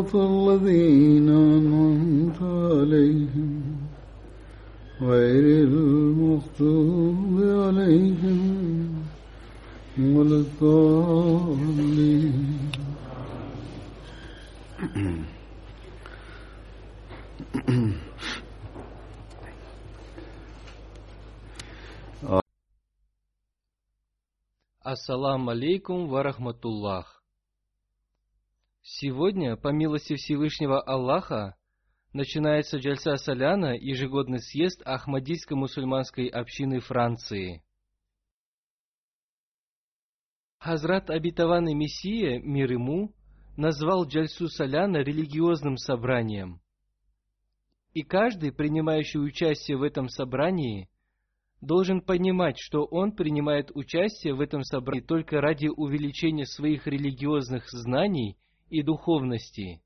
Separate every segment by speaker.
Speaker 1: صراط الذين أنعمت عليهم غير المغضوب عليهم ولا الضالين
Speaker 2: Ассаламу алейкум ва рахматуллах. Сегодня, по милости Всевышнего Аллаха, начинается Джальса Соляна, ежегодный съезд Ахмадийской мусульманской общины Франции. Хазрат обетованный Мессия, мир ему, назвал Джальсу Соляна религиозным собранием. И каждый, принимающий участие в этом собрании, должен понимать, что он принимает участие в этом собрании только ради увеличения своих религиозных знаний и духовности.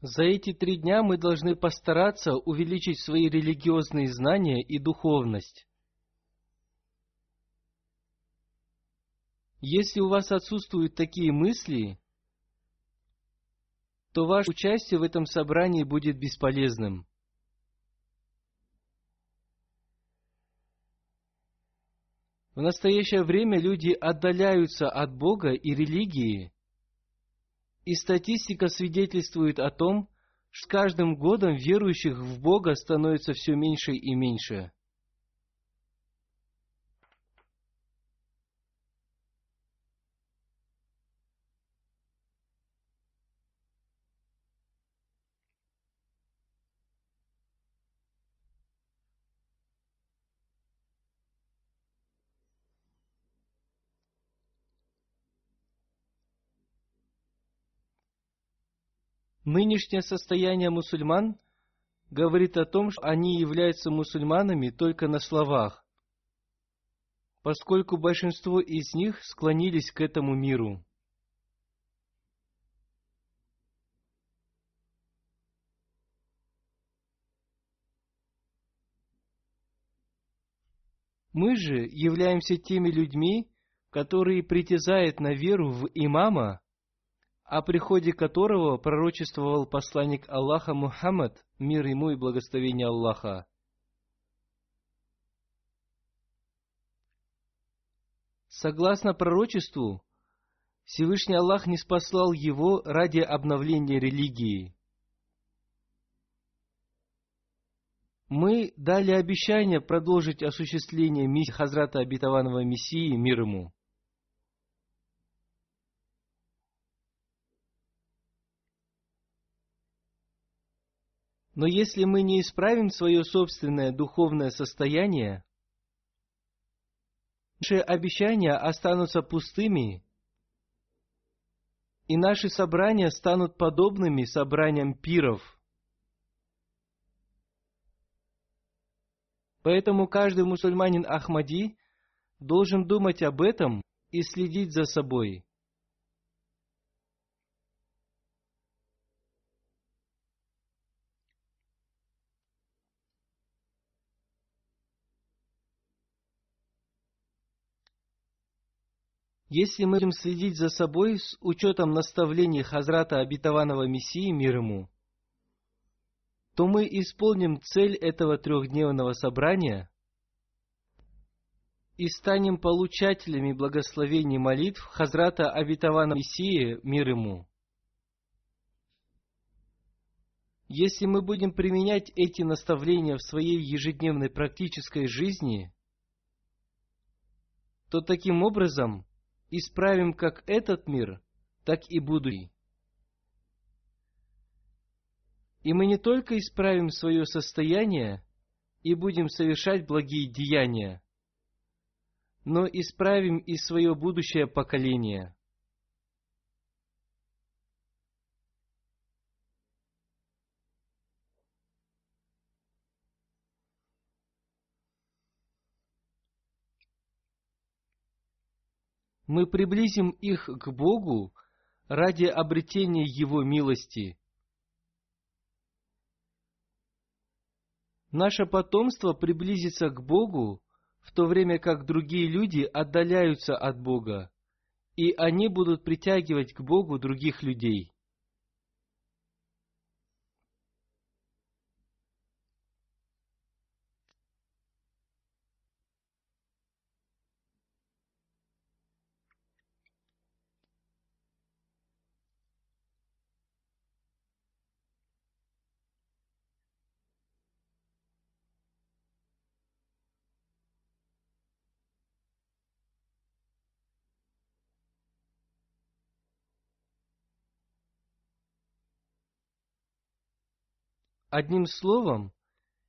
Speaker 2: За эти три дня мы должны постараться увеличить свои религиозные знания и духовность. Если у вас отсутствуют такие мысли, то ваше участие в этом собрании будет бесполезным. В настоящее время люди отдаляются от Бога и религии, и статистика свидетельствует о том, что с каждым годом верующих в Бога становится все меньше и меньше. Нынешнее состояние мусульман говорит о том, что они являются мусульманами только на словах, поскольку большинство из них склонились к этому миру. Мы же являемся теми людьми, которые притязают на веру в имама, о приходе которого пророчествовал посланник Аллаха Мухаммад, мир ему и благословение Аллаха. Согласно пророчеству, Всевышний Аллах не спаслал его ради обновления религии. Мы дали обещание продолжить осуществление миссии Хазрата Обетованного Мессии мир ему. Но если мы не исправим свое собственное духовное состояние, наши обещания останутся пустыми, и наши собрания станут подобными собраниям пиров. Поэтому каждый мусульманин Ахмади должен думать об этом и следить за собой. Если мы будем следить за собой с учетом наставлений Хазрата Обетованного Мессии мир ему, то мы исполним цель этого трехдневного собрания и станем получателями благословений молитв Хазрата Обетованного Мессии мир ему. Если мы будем применять эти наставления в своей ежедневной практической жизни, то таким образом – исправим как этот мир, так и будущий. И мы не только исправим свое состояние и будем совершать благие деяния, но исправим и свое будущее поколение – мы приблизим их к Богу ради обретения Его милости. Наше потомство приблизится к Богу, в то время как другие люди отдаляются от Бога, и они будут притягивать к Богу других людей. Одним словом,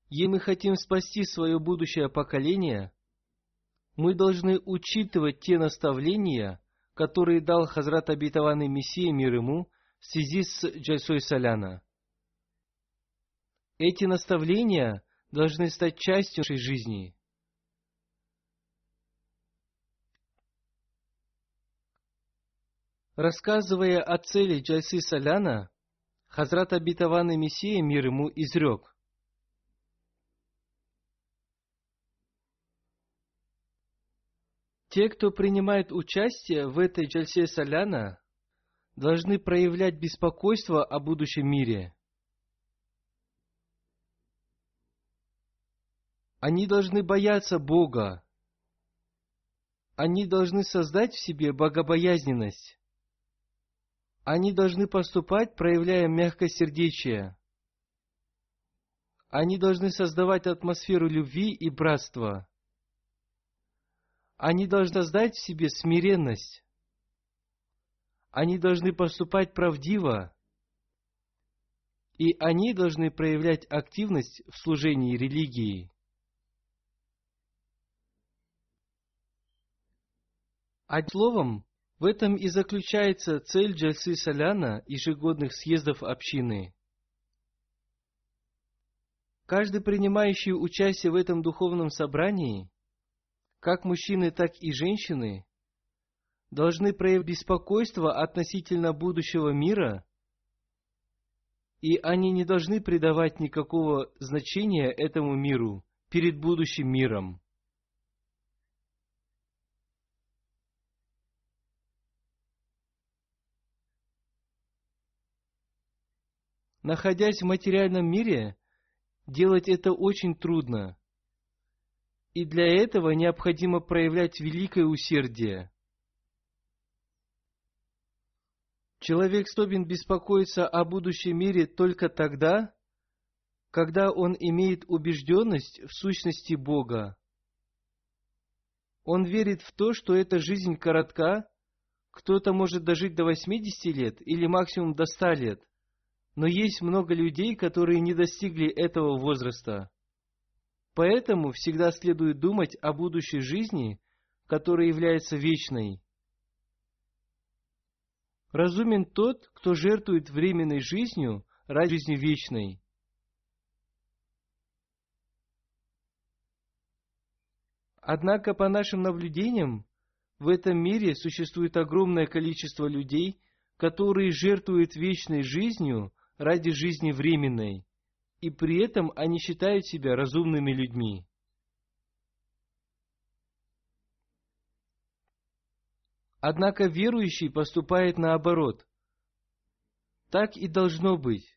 Speaker 2: если мы хотим спасти свое будущее поколение, мы должны учитывать те наставления, которые дал Хазрат Абитаванный Мессия мир ему в связи с Джайсой Соляна. Эти наставления должны стать частью нашей жизни. Рассказывая о цели Джайсы Соляна, Хазрат обетованный Мессия мир ему изрек. Те, кто принимает участие в этой джальсе Соляна, должны проявлять беспокойство о будущем мире. Они должны бояться Бога. Они должны создать в себе богобоязненность. Они должны поступать, проявляя мягкосердечие. Они должны создавать атмосферу любви и братства. Они должны создать в себе смиренность. Они должны поступать правдиво. И они должны проявлять активность в служении религии. Одним словом, в этом и заключается цель Джальсы Соляна ежегодных съездов общины. Каждый принимающий участие в этом духовном собрании, как мужчины, так и женщины, должны проявить беспокойство относительно будущего мира, и они не должны придавать никакого значения этому миру перед будущим миром. Находясь в материальном мире, делать это очень трудно. И для этого необходимо проявлять великое усердие. Человек способен беспокоиться о будущем мире только тогда, когда он имеет убежденность в сущности Бога. Он верит в то, что эта жизнь коротка, кто-то может дожить до 80 лет или максимум до 100 лет. Но есть много людей, которые не достигли этого возраста. Поэтому всегда следует думать о будущей жизни, которая является вечной. Разумен тот, кто жертвует временной жизнью ради жизни вечной. Однако, по нашим наблюдениям, в этом мире существует огромное количество людей, которые жертвуют вечной жизнью ради жизни временной, и при этом они считают себя разумными людьми. Однако верующий поступает наоборот. Так и должно быть.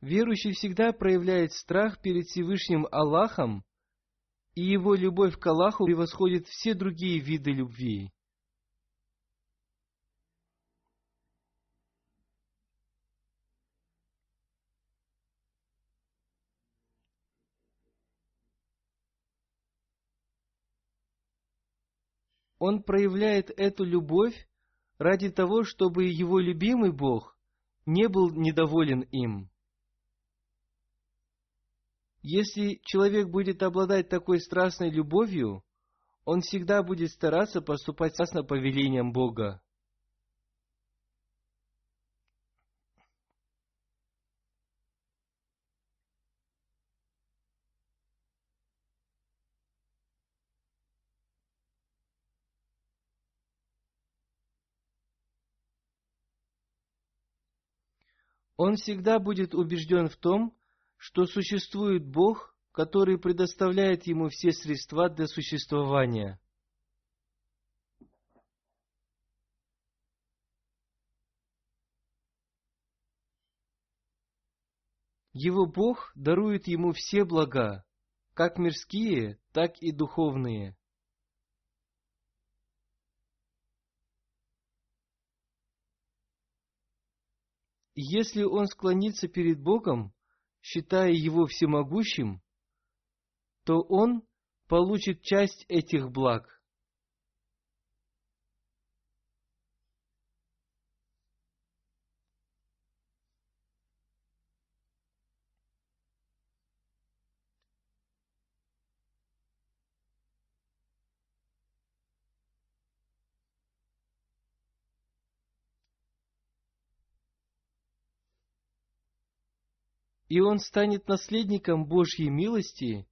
Speaker 2: Верующий всегда проявляет страх перед Всевышним Аллахом, и его любовь к Аллаху превосходит все другие виды любви. Он проявляет эту любовь ради того, чтобы его любимый Бог не был недоволен им. Если человек будет обладать такой страстной любовью, он всегда будет стараться поступать согласно повелениям Бога. Он всегда будет убежден в том, что существует Бог, который предоставляет ему все средства для существования. Его Бог дарует ему все блага, как мирские, так и духовные. если он склонится перед Богом, считая его всемогущим, то он получит часть этих благ. И он станет наследником Божьей милости,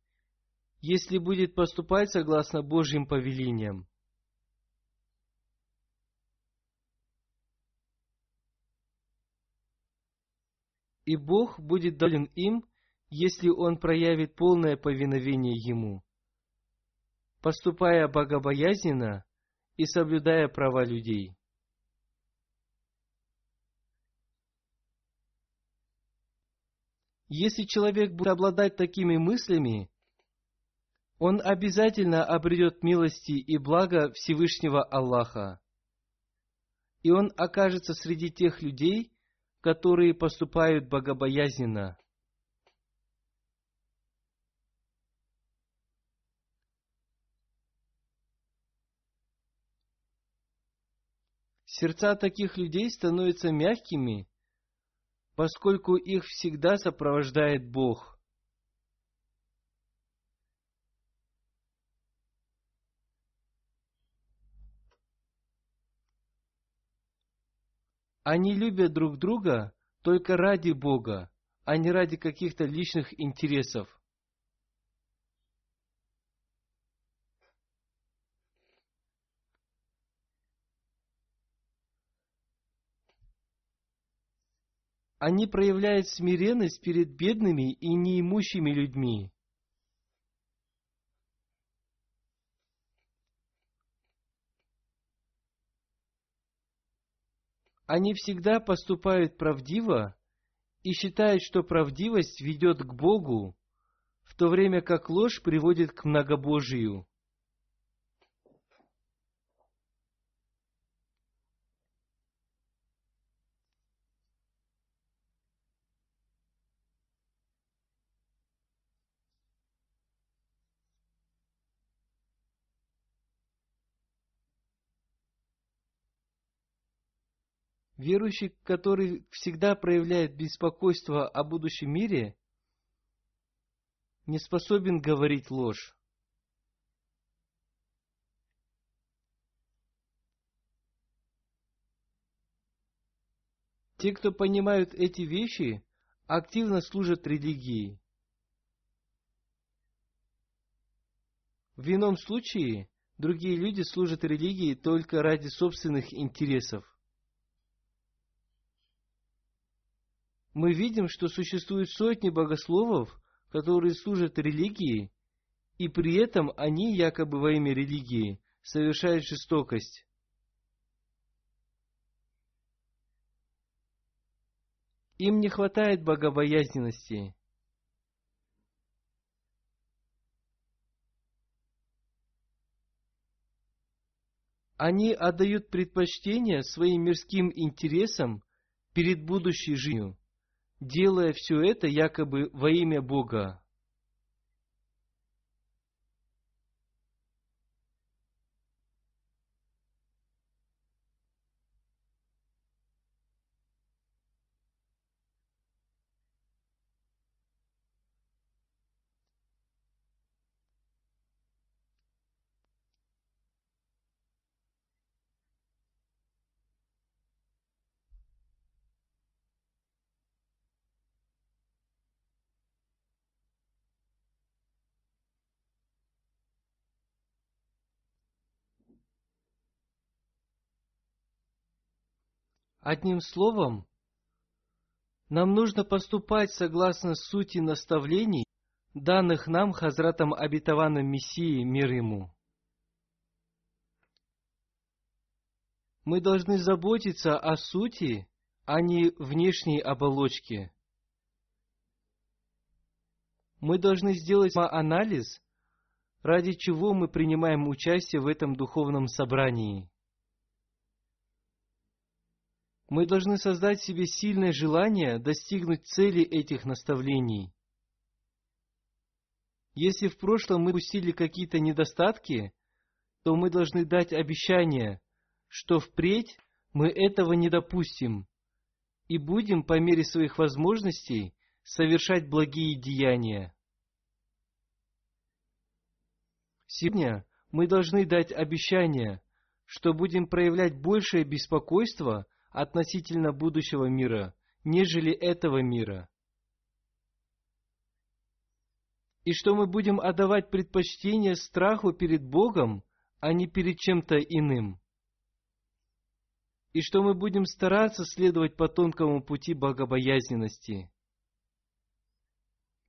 Speaker 2: если будет поступать согласно Божьим повелениям. И Бог будет доволен им, если он проявит полное повиновение Ему, поступая богобоязненно и соблюдая права людей. Если человек будет обладать такими мыслями, он обязательно обретет милости и благо Всевышнего Аллаха. И он окажется среди тех людей, которые поступают богобоязненно. Сердца таких людей становятся мягкими поскольку их всегда сопровождает Бог. Они любят друг друга только ради Бога, а не ради каких-то личных интересов. Они проявляют смиренность перед бедными и неимущими людьми. Они всегда поступают правдиво и считают, что правдивость ведет к Богу, в то время как ложь приводит к многобожию. Верующий, который всегда проявляет беспокойство о будущем мире, не способен говорить ложь. Те, кто понимают эти вещи, активно служат религии. В ином случае другие люди служат религии только ради собственных интересов. Мы видим, что существуют сотни богословов, которые служат религии, и при этом они якобы во имя религии совершают жестокость. Им не хватает богобоязненности. Они отдают предпочтение своим мирским интересам перед будущей жизнью, делая все это якобы во имя Бога. Одним словом, нам нужно поступать согласно сути наставлений, данных нам Хазратом Обетованным Мессией, мир ему. Мы должны заботиться о сути, а не внешней оболочке. Мы должны сделать анализ, ради чего мы принимаем участие в этом духовном собрании – мы должны создать себе сильное желание достигнуть цели этих наставлений. Если в прошлом мы упустили какие-то недостатки, то мы должны дать обещание, что впредь мы этого не допустим и будем по мере своих возможностей совершать благие деяния. Сегодня мы должны дать обещание, что будем проявлять большее беспокойство относительно будущего мира, нежели этого мира. И что мы будем отдавать предпочтение страху перед Богом, а не перед чем-то иным. И что мы будем стараться следовать по тонкому пути богобоязненности.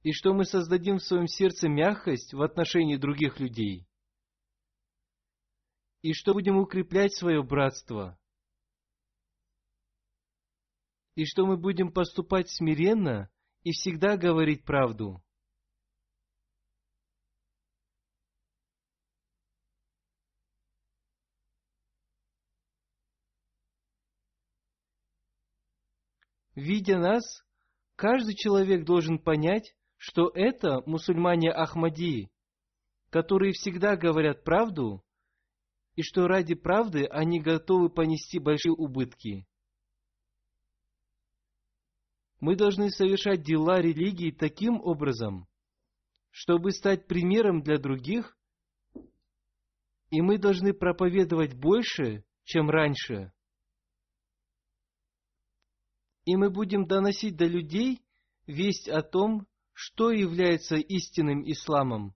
Speaker 2: И что мы создадим в своем сердце мягкость в отношении других людей. И что будем укреплять свое братство – и что мы будем поступать смиренно и всегда говорить правду. Видя нас, каждый человек должен понять, что это мусульмане Ахмадии, которые всегда говорят правду, и что ради правды они готовы понести большие убытки. Мы должны совершать дела религии таким образом, чтобы стать примером для других, и мы должны проповедовать больше, чем раньше. И мы будем доносить до людей весть о том, что является истинным исламом.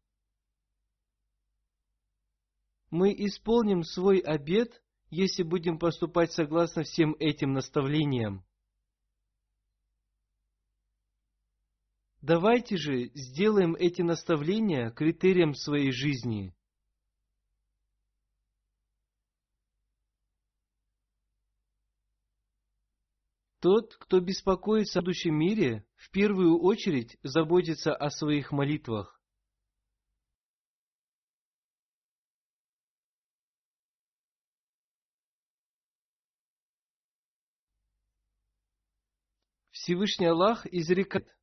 Speaker 2: Мы исполним свой обет, если будем поступать согласно всем этим наставлениям. Давайте же сделаем эти наставления критерием своей жизни. Тот, кто беспокоится о будущем мире, в первую очередь заботится о своих молитвах. Всевышний Аллах изрекает –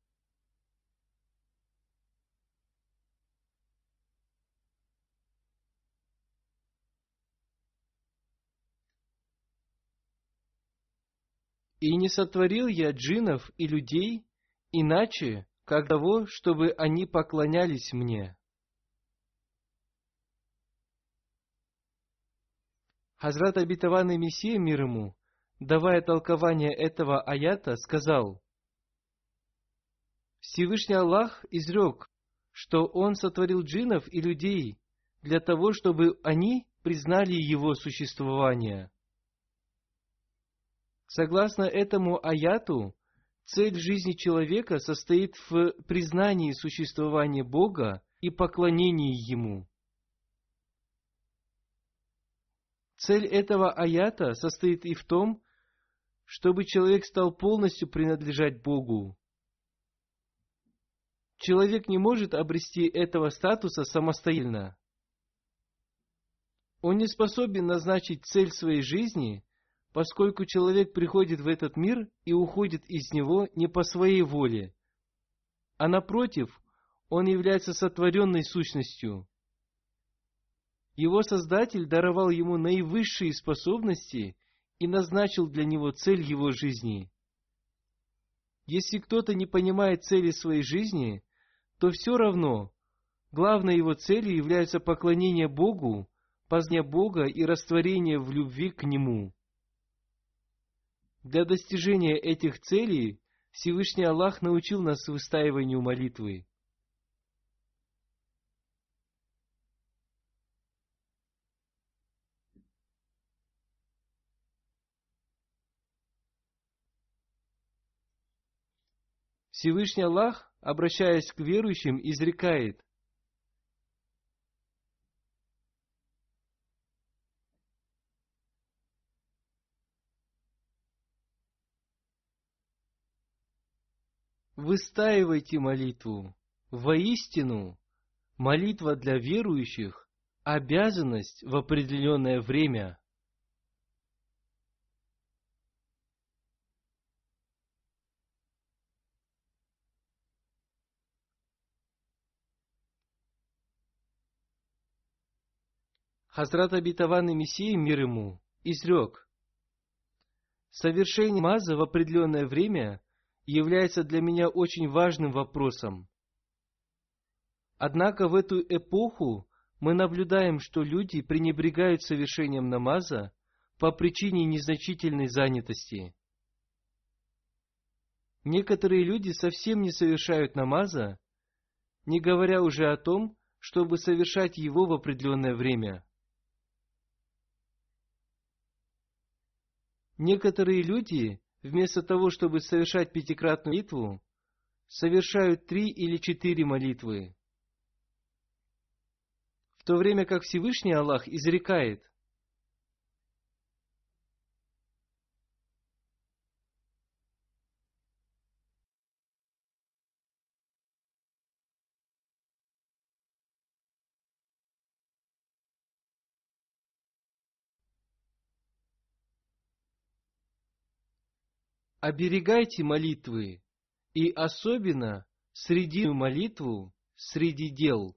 Speaker 2: И не сотворил я джинов и людей, иначе, как того, чтобы они поклонялись мне. Хазрат обетованный Мессия мир ему давая толкование этого аята, сказал, Всевышний Аллах изрек, что Он сотворил джинов и людей для того, чтобы они признали Его существование. Согласно этому аяту, цель жизни человека состоит в признании существования Бога и поклонении Ему. Цель этого аята состоит и в том, чтобы человек стал полностью принадлежать Богу. Человек не может обрести этого статуса самостоятельно. Он не способен назначить цель своей жизни, поскольку человек приходит в этот мир и уходит из него не по своей воле, а напротив, он является сотворенной сущностью. Его Создатель даровал ему наивысшие способности и назначил для него цель его жизни. Если кто-то не понимает цели своей жизни, то все равно главной его целью является поклонение Богу, познание Бога и растворение в любви к Нему. Для достижения этих целей Всевышний Аллах научил нас выстаиванию молитвы. Всевышний Аллах, обращаясь к верующим, изрекает, Выстаивайте молитву. Воистину, молитва для верующих – обязанность в определенное время. Хазрат обетованный Мессии, мир ему, изрек, «Совершение маза в определенное время является для меня очень важным вопросом. Однако в эту эпоху мы наблюдаем, что люди пренебрегают совершением намаза по причине незначительной занятости. Некоторые люди совсем не совершают намаза, не говоря уже о том, чтобы совершать его в определенное время – Некоторые люди, вместо того, чтобы совершать пятикратную молитву, совершают три или четыре молитвы. В то время как Всевышний Аллах изрекает, оберегайте молитвы, и особенно среди молитву среди дел.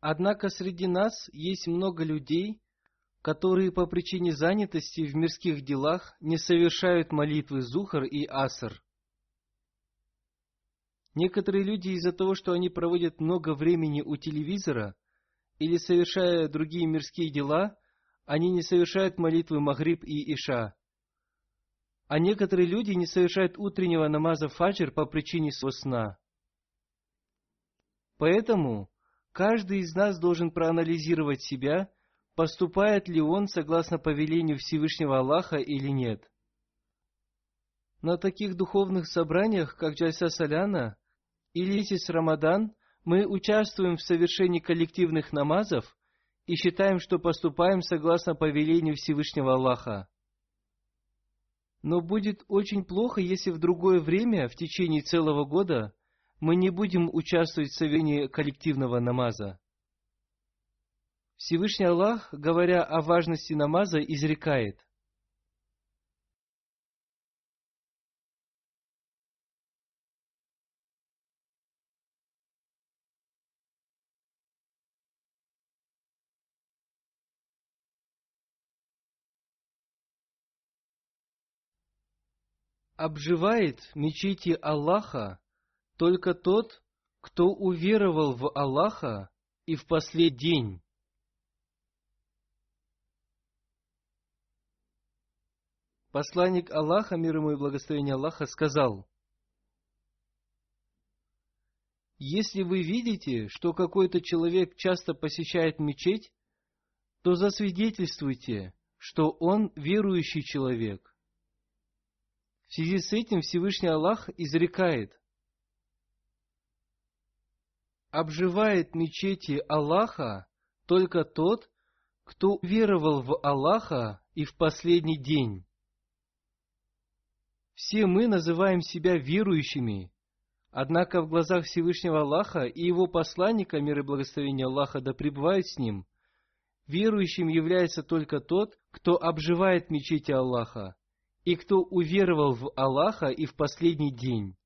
Speaker 2: Однако среди нас есть много людей, которые по причине занятости в мирских делах не совершают молитвы Зухар и Аср. Некоторые люди из-за того, что они проводят много времени у телевизора или совершая другие мирские дела, они не совершают молитвы Магриб и Иша. А некоторые люди не совершают утреннего намаза фаджр по причине своего сна. Поэтому каждый из нас должен проанализировать себя, поступает ли он согласно повелению Всевышнего Аллаха или нет. На таких духовных собраниях, как Джальса Саляна или Исис Рамадан, мы участвуем в совершении коллективных намазов – и считаем, что поступаем согласно повелению Всевышнего Аллаха. Но будет очень плохо, если в другое время, в течение целого года, мы не будем участвовать в совершении коллективного намаза. Всевышний Аллах, говоря о важности намаза, изрекает – обживает мечети Аллаха только тот, кто уверовал в Аллаха и в последний день. Посланник Аллаха, мир ему и благословение Аллаха, сказал, «Если вы видите, что какой-то человек часто посещает мечеть, то засвидетельствуйте, что он верующий человек. В связи с этим Всевышний Аллах изрекает, обживает мечети Аллаха только тот, кто веровал в Аллаха и в последний день. Все мы называем себя верующими, однако в глазах Всевышнего Аллаха и его посланника, мир и благословение Аллаха да пребывают с ним, верующим является только тот, кто обживает мечети Аллаха и кто уверовал в Аллаха и в последний день.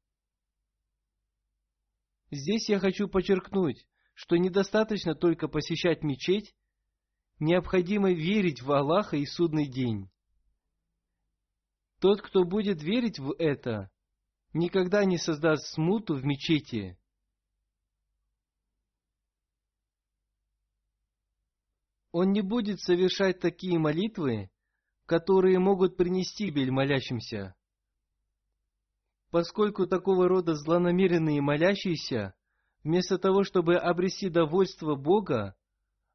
Speaker 2: Здесь я хочу подчеркнуть, что недостаточно только посещать мечеть, необходимо верить в Аллаха и судный день. Тот, кто будет верить в это, никогда не создаст смуту в мечети. Он не будет совершать такие молитвы, которые могут принести бель молящимся. Поскольку такого рода злонамеренные молящиеся, вместо того, чтобы обрести довольство Бога,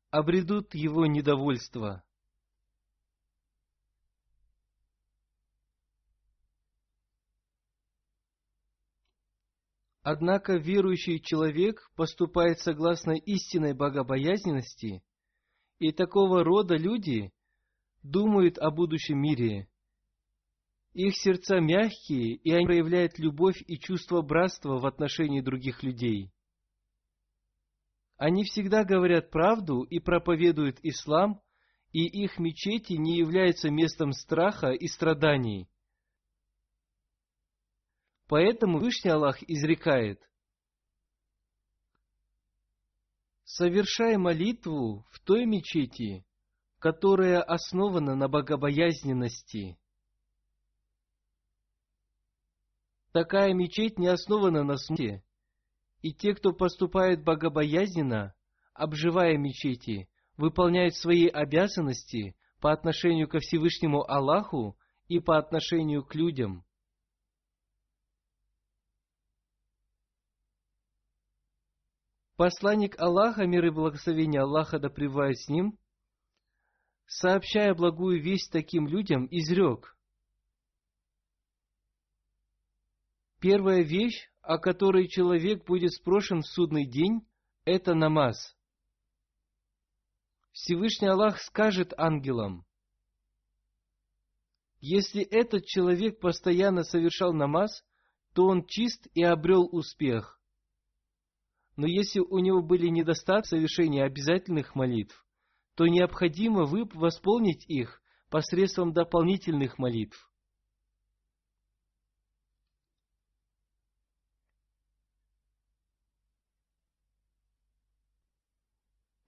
Speaker 2: обретут его недовольство. Однако верующий человек поступает согласно истинной богобоязненности, и такого рода люди думают о будущем мире. Их сердца мягкие, и они проявляют любовь и чувство братства в отношении других людей. Они всегда говорят правду и проповедуют ислам, и их мечети не являются местом страха и страданий. Поэтому Вышний Аллах изрекает, «Совершай молитву в той мечети, которая основана на богобоязненности». Такая мечеть не основана на смуте, и те, кто поступает богобоязненно, обживая мечети, выполняют свои обязанности по отношению ко Всевышнему Аллаху и по отношению к людям. Посланник Аллаха, мир и благословение Аллаха да с ним, сообщая благую весть таким людям, изрек. Первая вещь, о которой человек будет спрошен в судный день, это намаз. Всевышний Аллах скажет ангелам, если этот человек постоянно совершал намаз, то он чист и обрел успех. Но если у него были недостатки совершения обязательных молитв, то необходимо восполнить их посредством дополнительных молитв.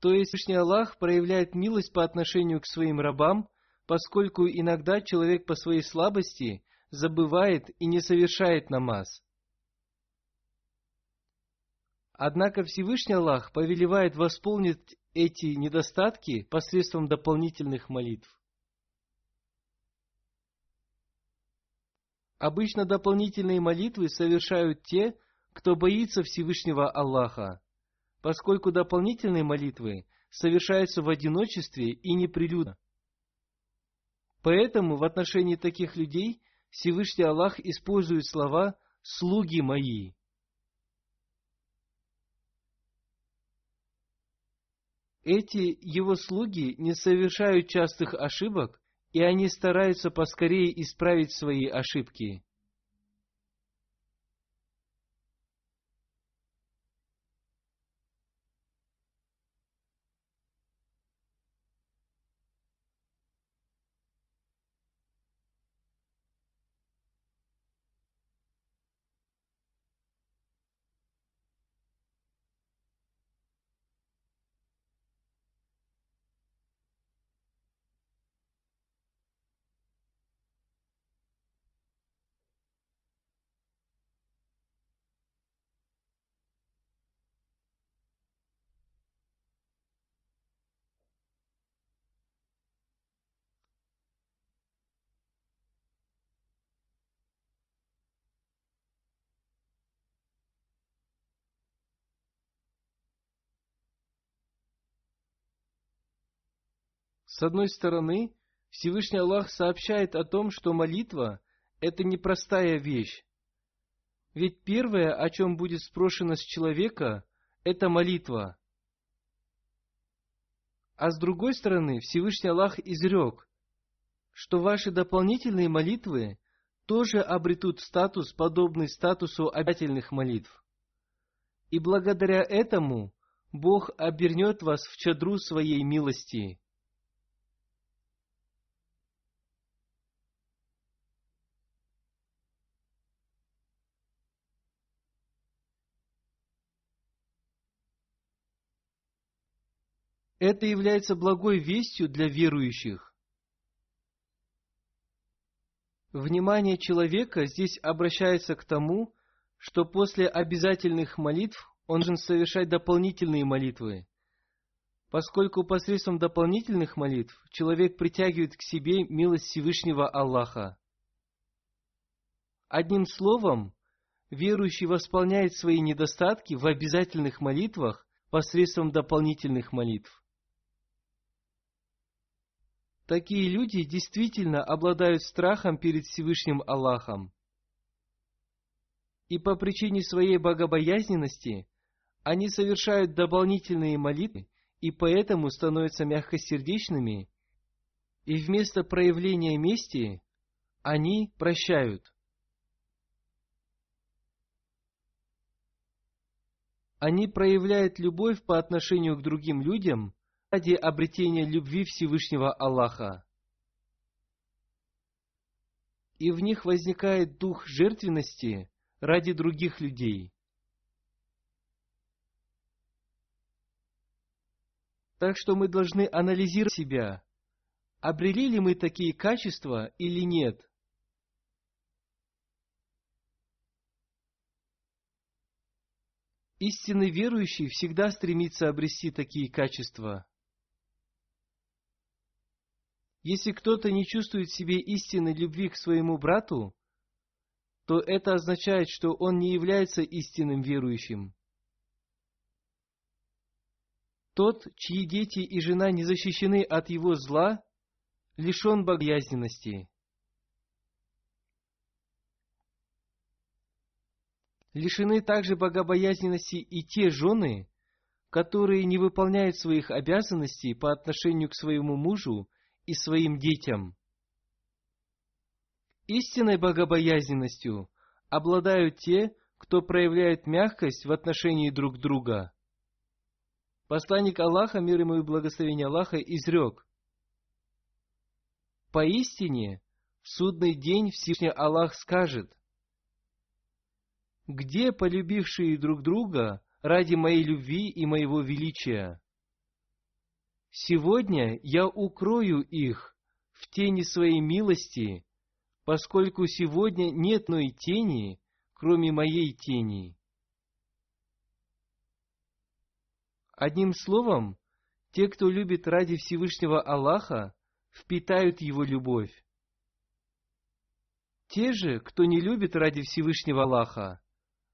Speaker 2: То есть Всевышний Аллах проявляет милость по отношению к своим рабам, поскольку иногда человек по своей слабости забывает и не совершает намаз. Однако Всевышний Аллах повелевает восполнить эти недостатки посредством дополнительных молитв. Обычно дополнительные молитвы совершают те, кто боится Всевышнего Аллаха, поскольку дополнительные молитвы совершаются в одиночестве и неприлюдно. Поэтому в отношении таких людей Всевышний Аллах использует слова «слуги мои». Эти его слуги не совершают частых ошибок, и они стараются поскорее исправить свои ошибки. С одной стороны, Всевышний Аллах сообщает о том, что молитва – это непростая вещь. Ведь первое, о чем будет спрошено с человека, это молитва. А с другой стороны, Всевышний Аллах изрек, что ваши дополнительные молитвы тоже обретут статус, подобный статусу обязательных молитв. И благодаря этому Бог обернет вас в чадру своей милости. Это является благой вестью для верующих. Внимание человека здесь обращается к тому, что после обязательных молитв он должен совершать дополнительные молитвы, поскольку посредством дополнительных молитв человек притягивает к себе милость Всевышнего Аллаха. Одним словом, верующий восполняет свои недостатки в обязательных молитвах посредством дополнительных молитв. Такие люди действительно обладают страхом перед Всевышним Аллахом. И по причине своей богобоязненности они совершают дополнительные молитвы и поэтому становятся мягкосердечными, и вместо проявления мести они прощают. Они проявляют любовь по отношению к другим людям ради обретения любви Всевышнего Аллаха. И в них возникает дух жертвенности ради других людей. Так что мы должны анализировать себя, обрели ли мы такие качества или нет. Истинный верующий всегда стремится обрести такие качества. Если кто-то не чувствует в себе истинной любви к своему брату, то это означает, что он не является истинным верующим. Тот, чьи дети и жена не защищены от его зла, лишен богоязненности. Лишены также богобоязненности и те жены, которые не выполняют своих обязанностей по отношению к своему мужу и своим детям. Истинной богобоязненностью обладают те, кто проявляет мягкость в отношении друг друга. Посланник Аллаха, мир ему и благословение Аллаха, изрек. Поистине, в судный день Всевышний Аллах скажет, «Где полюбившие друг друга ради моей любви и моего величия?» Сегодня я укрою их в тени своей милости, поскольку сегодня нет иной тени, кроме моей тени. Одним словом, те, кто любит ради Всевышнего Аллаха, впитают Его любовь. Те же, кто не любит ради Всевышнего Аллаха,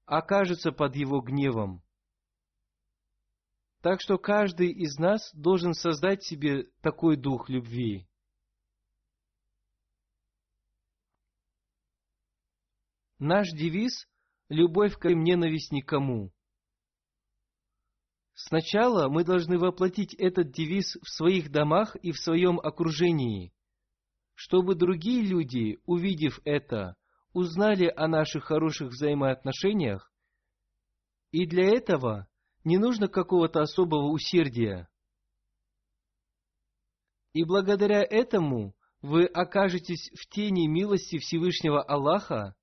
Speaker 2: окажутся под Его гневом. Так что каждый из нас должен создать себе такой дух любви. Наш девиз – любовь к ненависть никому. Сначала мы должны воплотить этот девиз в своих домах и в своем окружении, чтобы другие люди, увидев это, узнали о наших хороших взаимоотношениях, и для этого не нужно какого-то особого усердия. И благодаря этому вы окажетесь в тени милости Всевышнего Аллаха,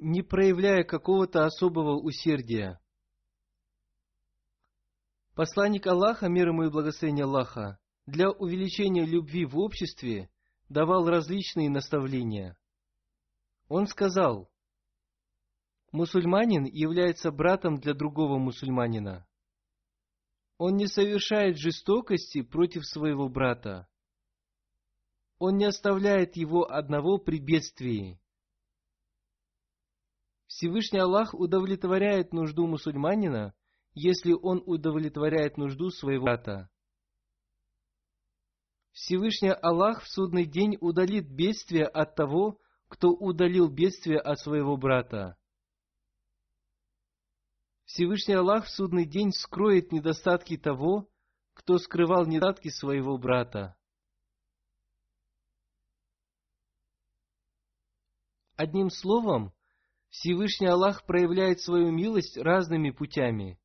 Speaker 2: не проявляя какого-то особого усердия. Посланник Аллаха, мир ему и благословение Аллаха, для увеличения любви в обществе давал различные наставления. Он сказал, Мусульманин является братом для другого мусульманина. Он не совершает жестокости против своего брата. Он не оставляет его одного при бедствии. Всевышний Аллах удовлетворяет нужду мусульманина, если он удовлетворяет нужду своего брата. Всевышний Аллах в судный день удалит бедствие от того, кто удалил бедствие от своего брата. Всевышний Аллах в судный день скроет недостатки того, кто скрывал недостатки своего брата. Одним словом, Всевышний Аллах проявляет свою милость разными путями.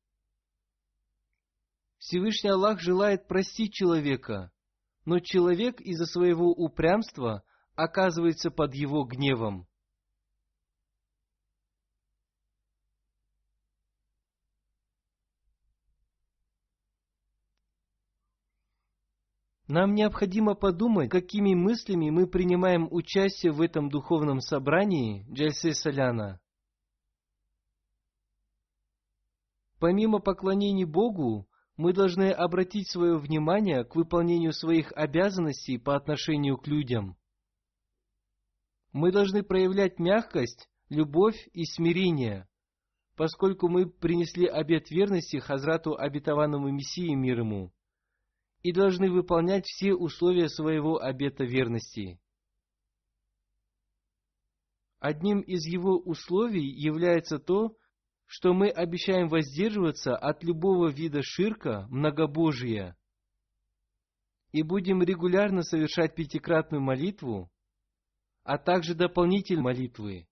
Speaker 2: Всевышний Аллах желает простить человека, но человек из-за своего упрямства оказывается под его гневом. Нам необходимо подумать, какими мыслями мы принимаем участие в этом духовном собрании Джальсе Соляна. Помимо поклонений Богу, мы должны обратить свое внимание к выполнению своих обязанностей по отношению к людям. Мы должны проявлять мягкость, любовь и смирение, поскольку мы принесли обет верности Хазрату обетованному Мессии мир ему и должны выполнять все условия своего обета верности. Одним из его условий является то, что мы обещаем воздерживаться от любого вида ширка, многобожия, и будем регулярно совершать пятикратную молитву, а также дополнительные молитвы.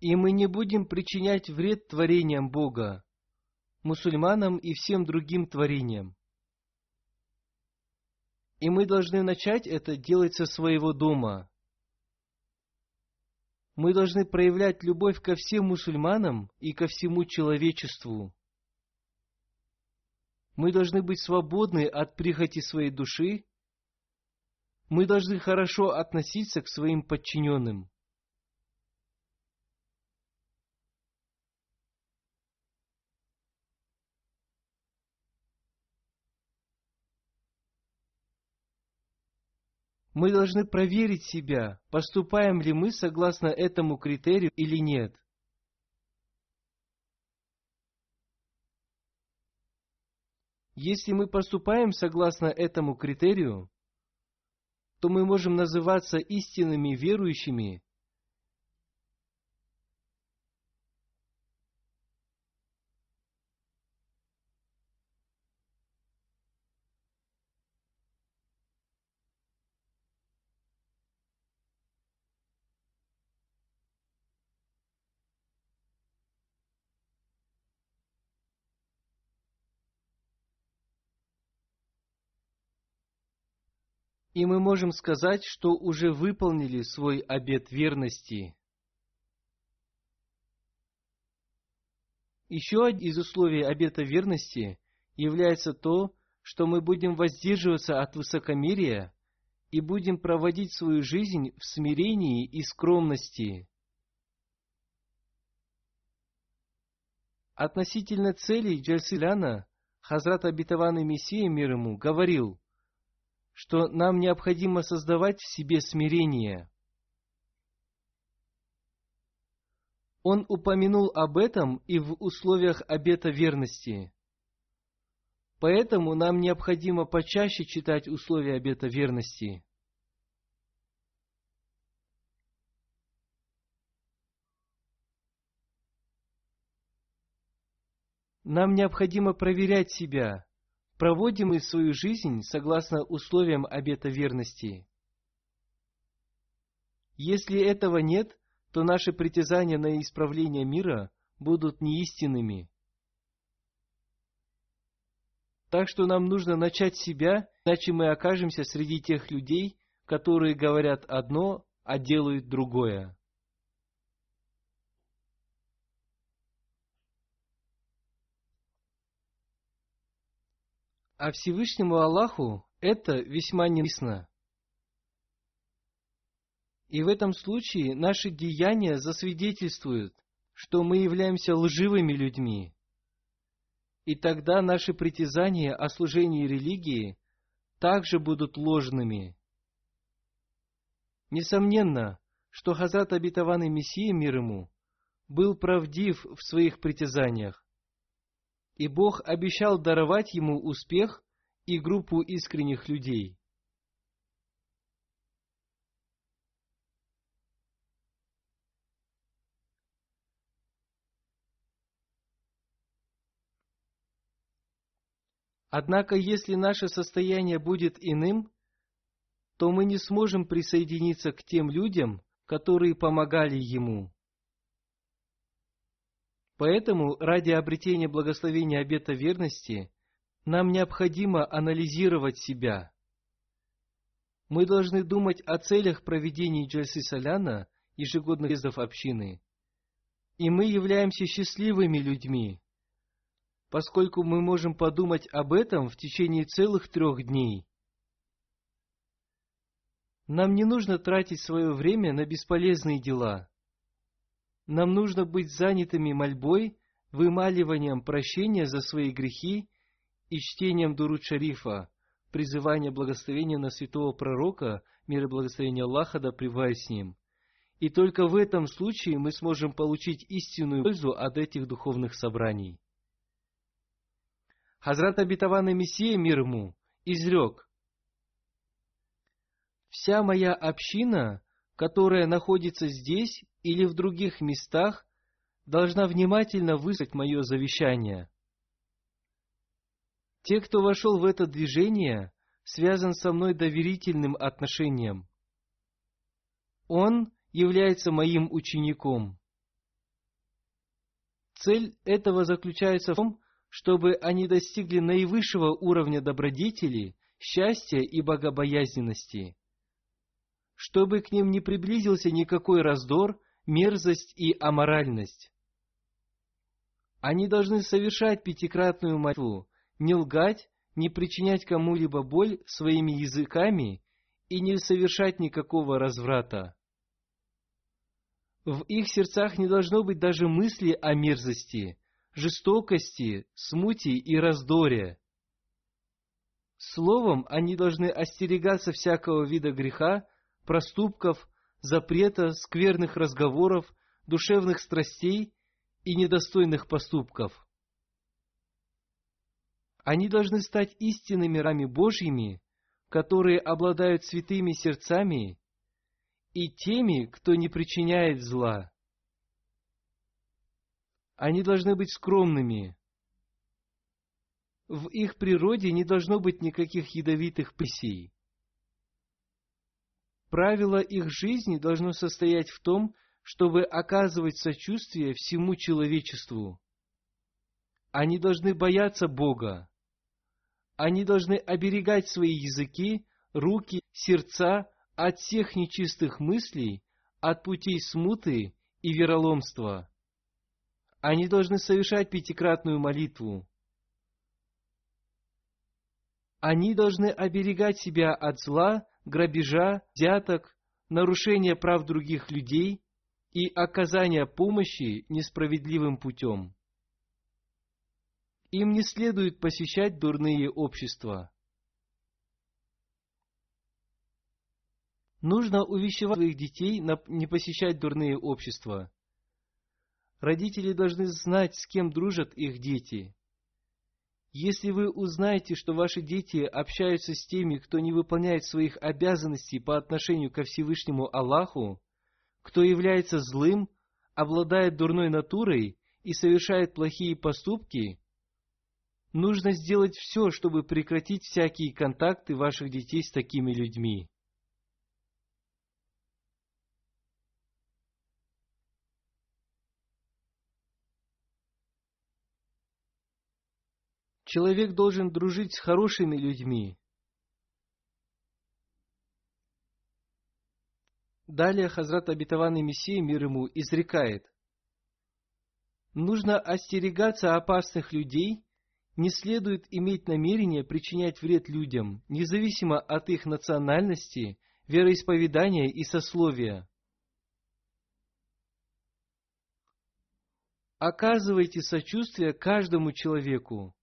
Speaker 2: И мы не будем причинять вред творениям Бога, мусульманам и всем другим творениям. И мы должны начать это делать со своего дома. Мы должны проявлять любовь ко всем мусульманам и ко всему человечеству. Мы должны быть свободны от прихоти своей души. Мы должны хорошо относиться к своим подчиненным. Мы должны проверить себя, поступаем ли мы согласно этому критерию или нет. Если мы поступаем согласно этому критерию, то мы можем называться истинными верующими и мы можем сказать, что уже выполнили свой обет верности. Еще один из условий обета верности является то, что мы будем воздерживаться от высокомерия и будем проводить свою жизнь в смирении и скромности. Относительно целей Джальсиляна Хазрат Обетованный Мессия мир ему говорил – что нам необходимо создавать в себе смирение. Он упомянул об этом и в условиях обета верности. Поэтому нам необходимо почаще читать условия обета верности. Нам необходимо проверять себя, проводим мы свою жизнь согласно условиям обета верности. Если этого нет, то наши притязания на исправление мира будут неистинными. Так что нам нужно начать себя, иначе мы окажемся среди тех людей, которые говорят одно, а делают другое. А Всевышнему Аллаху это весьма ненавистно. И в этом случае наши деяния засвидетельствуют, что мы являемся лживыми людьми. И тогда наши притязания о служении религии также будут ложными. Несомненно, что Хазрат обетованный Мессия мир ему был правдив в своих притязаниях, и Бог обещал даровать ему успех и группу искренних людей. Однако, если наше состояние будет иным, то мы не сможем присоединиться к тем людям, которые помогали ему. Поэтому ради обретения благословения обета верности нам необходимо анализировать себя. Мы должны думать о целях проведения Джальсы Соляна, ежегодных съездов общины. И мы являемся счастливыми людьми, поскольку мы можем подумать об этом в течение целых трех дней. Нам не нужно тратить свое время на бесполезные дела. Нам нужно быть занятыми мольбой, вымаливанием прощения за свои грехи и чтением Дурут Шарифа, призывание благословения на святого пророка, мир и благословение Аллаха да пребывает с ним. И только в этом случае мы сможем получить истинную пользу от этих духовных собраний. Хазрат обетованный Мессия мир ему изрек, «Вся моя община, которая находится здесь или в других местах, должна внимательно выслать мое завещание. Те, кто вошел в это движение, связан со мной доверительным отношением. Он является моим учеником. Цель этого заключается в том, чтобы они достигли наивысшего уровня добродетели, счастья и богобоязненности, чтобы к ним не приблизился никакой раздор, мерзость и аморальность. Они должны совершать пятикратную молитву, не лгать, не причинять кому-либо боль своими языками и не совершать никакого разврата. В их сердцах не должно быть даже мысли о мерзости, жестокости, смуте и раздоре. Словом, они должны остерегаться всякого вида греха, проступков, запрета, скверных разговоров, душевных страстей и недостойных поступков. Они должны стать истинными рами Божьими, которые обладают святыми сердцами и теми, кто не причиняет зла. Они должны быть скромными. В их природе не должно быть никаких ядовитых присей. Правило их жизни должно состоять в том, чтобы оказывать сочувствие всему человечеству. Они должны бояться Бога. Они должны оберегать свои языки, руки, сердца от всех нечистых мыслей, от путей смуты и вероломства они должны совершать пятикратную молитву. Они должны оберегать себя от зла, грабежа, взяток, нарушения прав других людей и оказания помощи несправедливым путем. Им не следует посещать дурные общества. Нужно увещевать своих детей не посещать дурные общества. Родители должны знать, с кем дружат их дети. Если вы узнаете, что ваши дети общаются с теми, кто не выполняет своих обязанностей по отношению ко Всевышнему Аллаху, кто является злым, обладает дурной натурой и совершает плохие поступки, нужно сделать все, чтобы прекратить всякие контакты ваших детей с такими людьми. Человек должен дружить с хорошими людьми. Далее Хазрат Обетованный Мессия мир ему изрекает. Нужно остерегаться опасных людей, не следует иметь намерение причинять вред людям, независимо от их национальности, вероисповедания и сословия. Оказывайте сочувствие каждому человеку.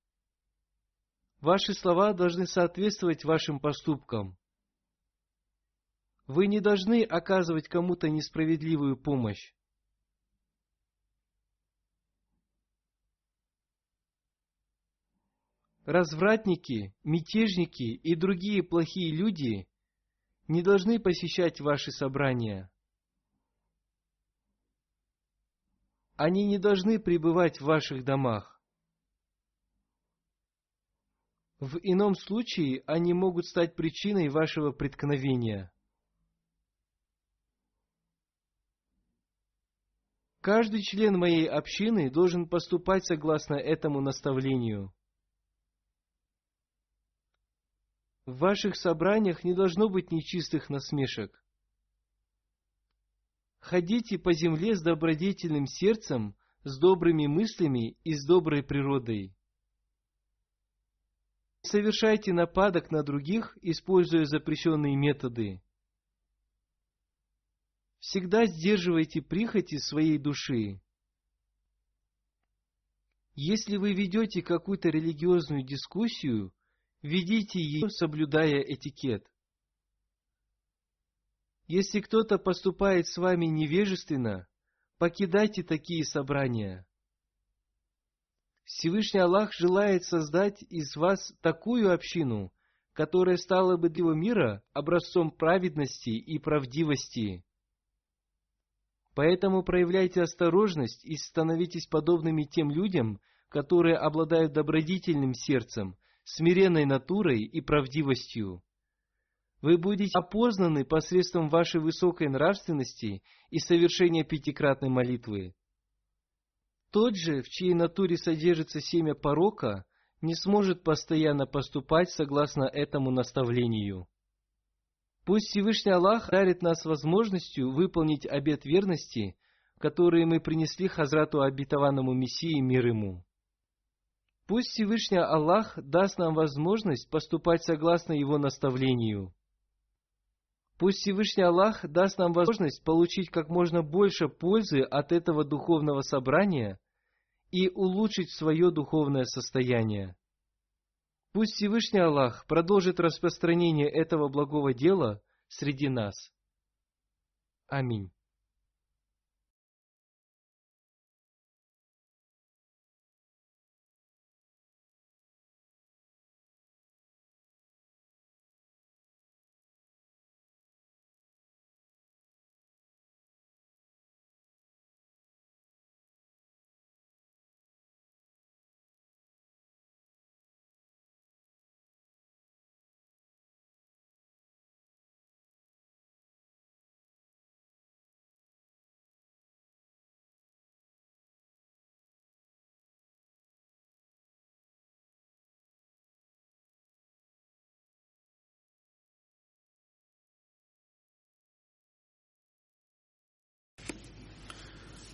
Speaker 2: Ваши слова должны соответствовать вашим поступкам. Вы не должны оказывать кому-то несправедливую помощь. Развратники, мятежники и другие плохие люди не должны посещать ваши собрания. Они не должны пребывать в ваших домах. В ином случае они могут стать причиной вашего преткновения. Каждый член моей общины должен поступать согласно этому наставлению. В ваших собраниях не должно быть нечистых насмешек. Ходите по земле с добродетельным сердцем, с добрыми мыслями и с доброй природой. Совершайте нападок на других, используя запрещенные методы. Всегда сдерживайте прихоти своей души. Если вы ведете какую-то религиозную дискуссию, ведите ее, соблюдая этикет. Если кто-то поступает с вами невежественно, покидайте такие собрания. Всевышний Аллах желает создать из вас такую общину, которая стала бы для его мира образцом праведности и правдивости. Поэтому проявляйте осторожность и становитесь подобными тем людям, которые обладают добродетельным сердцем, смиренной натурой и правдивостью. Вы будете опознаны посредством вашей высокой нравственности и совершения пятикратной молитвы. Тот же, в чьей натуре содержится семя порока, не сможет постоянно поступать согласно этому наставлению. Пусть Всевышний Аллах дарит нас возможностью выполнить обет верности, который мы принесли Хазрату обетованному Мессии мир ему. Пусть Всевышний Аллах даст нам возможность поступать согласно Его наставлению. Пусть Всевышний Аллах даст нам возможность получить как можно больше пользы от этого духовного собрания и улучшить свое духовное состояние. Пусть Всевышний Аллах продолжит распространение этого благого дела среди нас. Аминь.